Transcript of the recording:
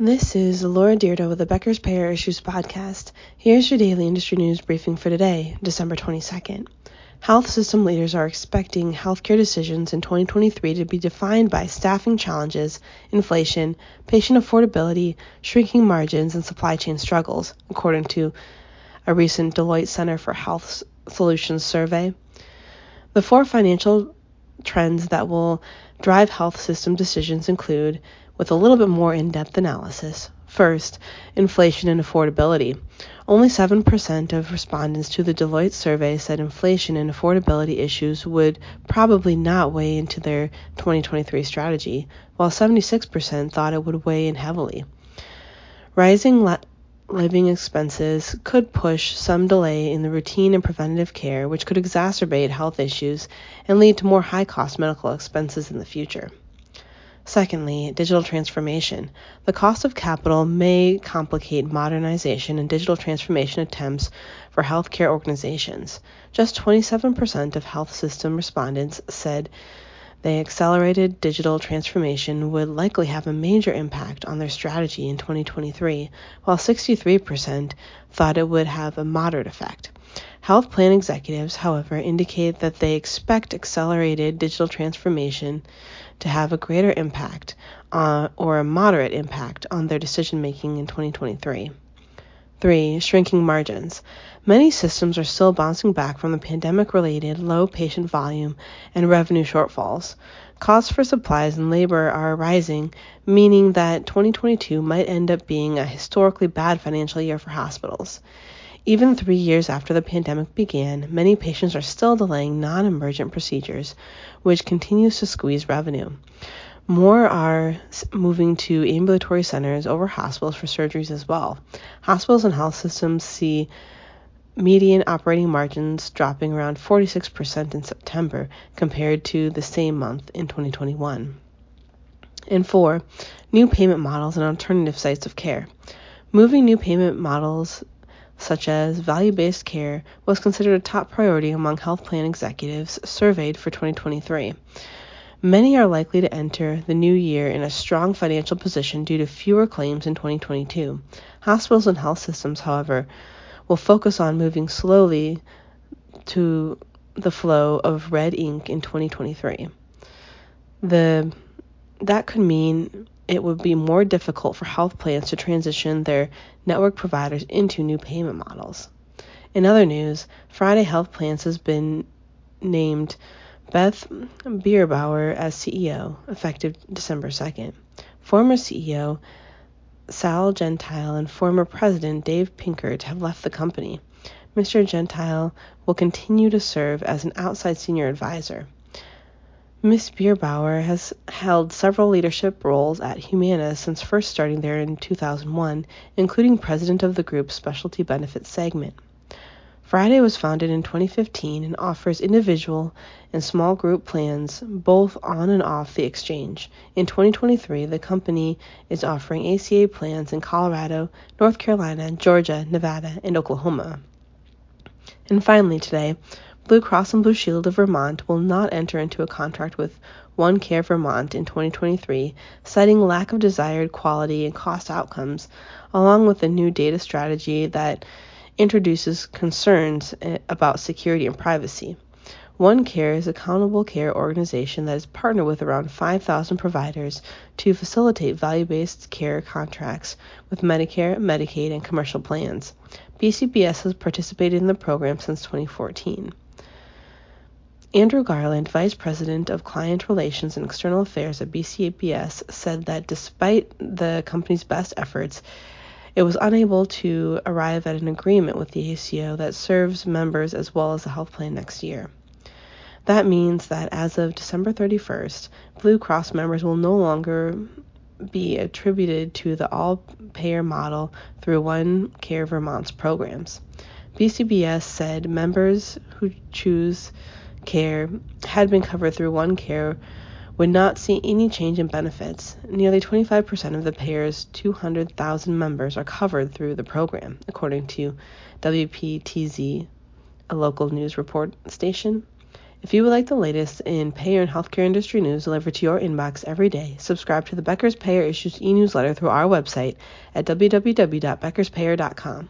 This is Laura Dyrda with the Becker's Payer Issues podcast. Here's your daily industry news briefing for today, December 22nd. Health system leaders are expecting healthcare decisions in 2023 to be defined by staffing challenges, inflation, patient affordability, shrinking margins, and supply chain struggles, according to a recent Deloitte Center for Health Solutions survey. The four financial trends that will drive health system decisions include with a little bit more in depth analysis. First, inflation and affordability. Only 7% of respondents to the Deloitte survey said inflation and affordability issues would probably not weigh into their 2023 strategy, while 76% thought it would weigh in heavily. Rising le- living expenses could push some delay in the routine and preventative care, which could exacerbate health issues and lead to more high cost medical expenses in the future. Secondly, digital transformation. The cost of capital may complicate modernization and digital transformation attempts for healthcare organizations. Just 27% of health system respondents said they accelerated digital transformation would likely have a major impact on their strategy in 2023, while 63% thought it would have a moderate effect. Health plan executives, however, indicate that they expect accelerated digital transformation to have a greater impact uh, or a moderate impact on their decision making in 2023. 3. Shrinking margins. Many systems are still bouncing back from the pandemic related low patient volume and revenue shortfalls. Costs for supplies and labor are rising, meaning that 2022 might end up being a historically bad financial year for hospitals. Even three years after the pandemic began, many patients are still delaying non emergent procedures, which continues to squeeze revenue. More are moving to ambulatory centers over hospitals for surgeries as well. Hospitals and health systems see median operating margins dropping around 46% in September compared to the same month in 2021. And four, new payment models and alternative sites of care. Moving new payment models such as value based care, was considered a top priority among health plan executives surveyed for 2023. Many are likely to enter the new year in a strong financial position due to fewer claims in 2022. Hospitals and health systems, however, will focus on moving slowly to the flow of red ink in 2023. The that could mean it would be more difficult for health plans to transition their network providers into new payment models. In other news, Friday Health Plans has been named Beth Bierbauer as CEO, effective December 2nd. Former CEO Sal Gentile and former president Dave Pinkert have left the company. Mr. Gentile will continue to serve as an outside senior advisor. Ms. Bierbauer has held several leadership roles at Humana since first starting there in 2001, including president of the group's specialty benefits segment. Friday was founded in 2015 and offers individual and small group plans both on and off the exchange. In 2023, the company is offering ACA plans in Colorado, North Carolina, Georgia, Nevada, and Oklahoma. And finally, today, Blue Cross and Blue Shield of Vermont will not enter into a contract with One Care Vermont in 2023, citing lack of desired quality and cost outcomes, along with a new data strategy that introduces concerns eh, about security and privacy. One Care is a accountable care organization that is partnered with around 5,000 providers to facilitate value based care contracts with Medicare, Medicaid, and commercial plans. BCBS has participated in the program since 2014. Andrew Garland, Vice President of Client Relations and External Affairs at BCBS, said that despite the company's best efforts, it was unable to arrive at an agreement with the ACO that serves members as well as the health plan next year. That means that as of December 31st, Blue Cross members will no longer be attributed to the all payer model through One Care Vermont's programs. BCBS said members who choose care had been covered through One Care would not see any change in benefits. Nearly 25% of the payer's 200,000 members are covered through the program, according to WPTZ, a local news report station. If you would like the latest in payer and healthcare industry news delivered to your inbox every day, subscribe to the Becker's Payer Issues e-newsletter through our website at www.beckerspayer.com.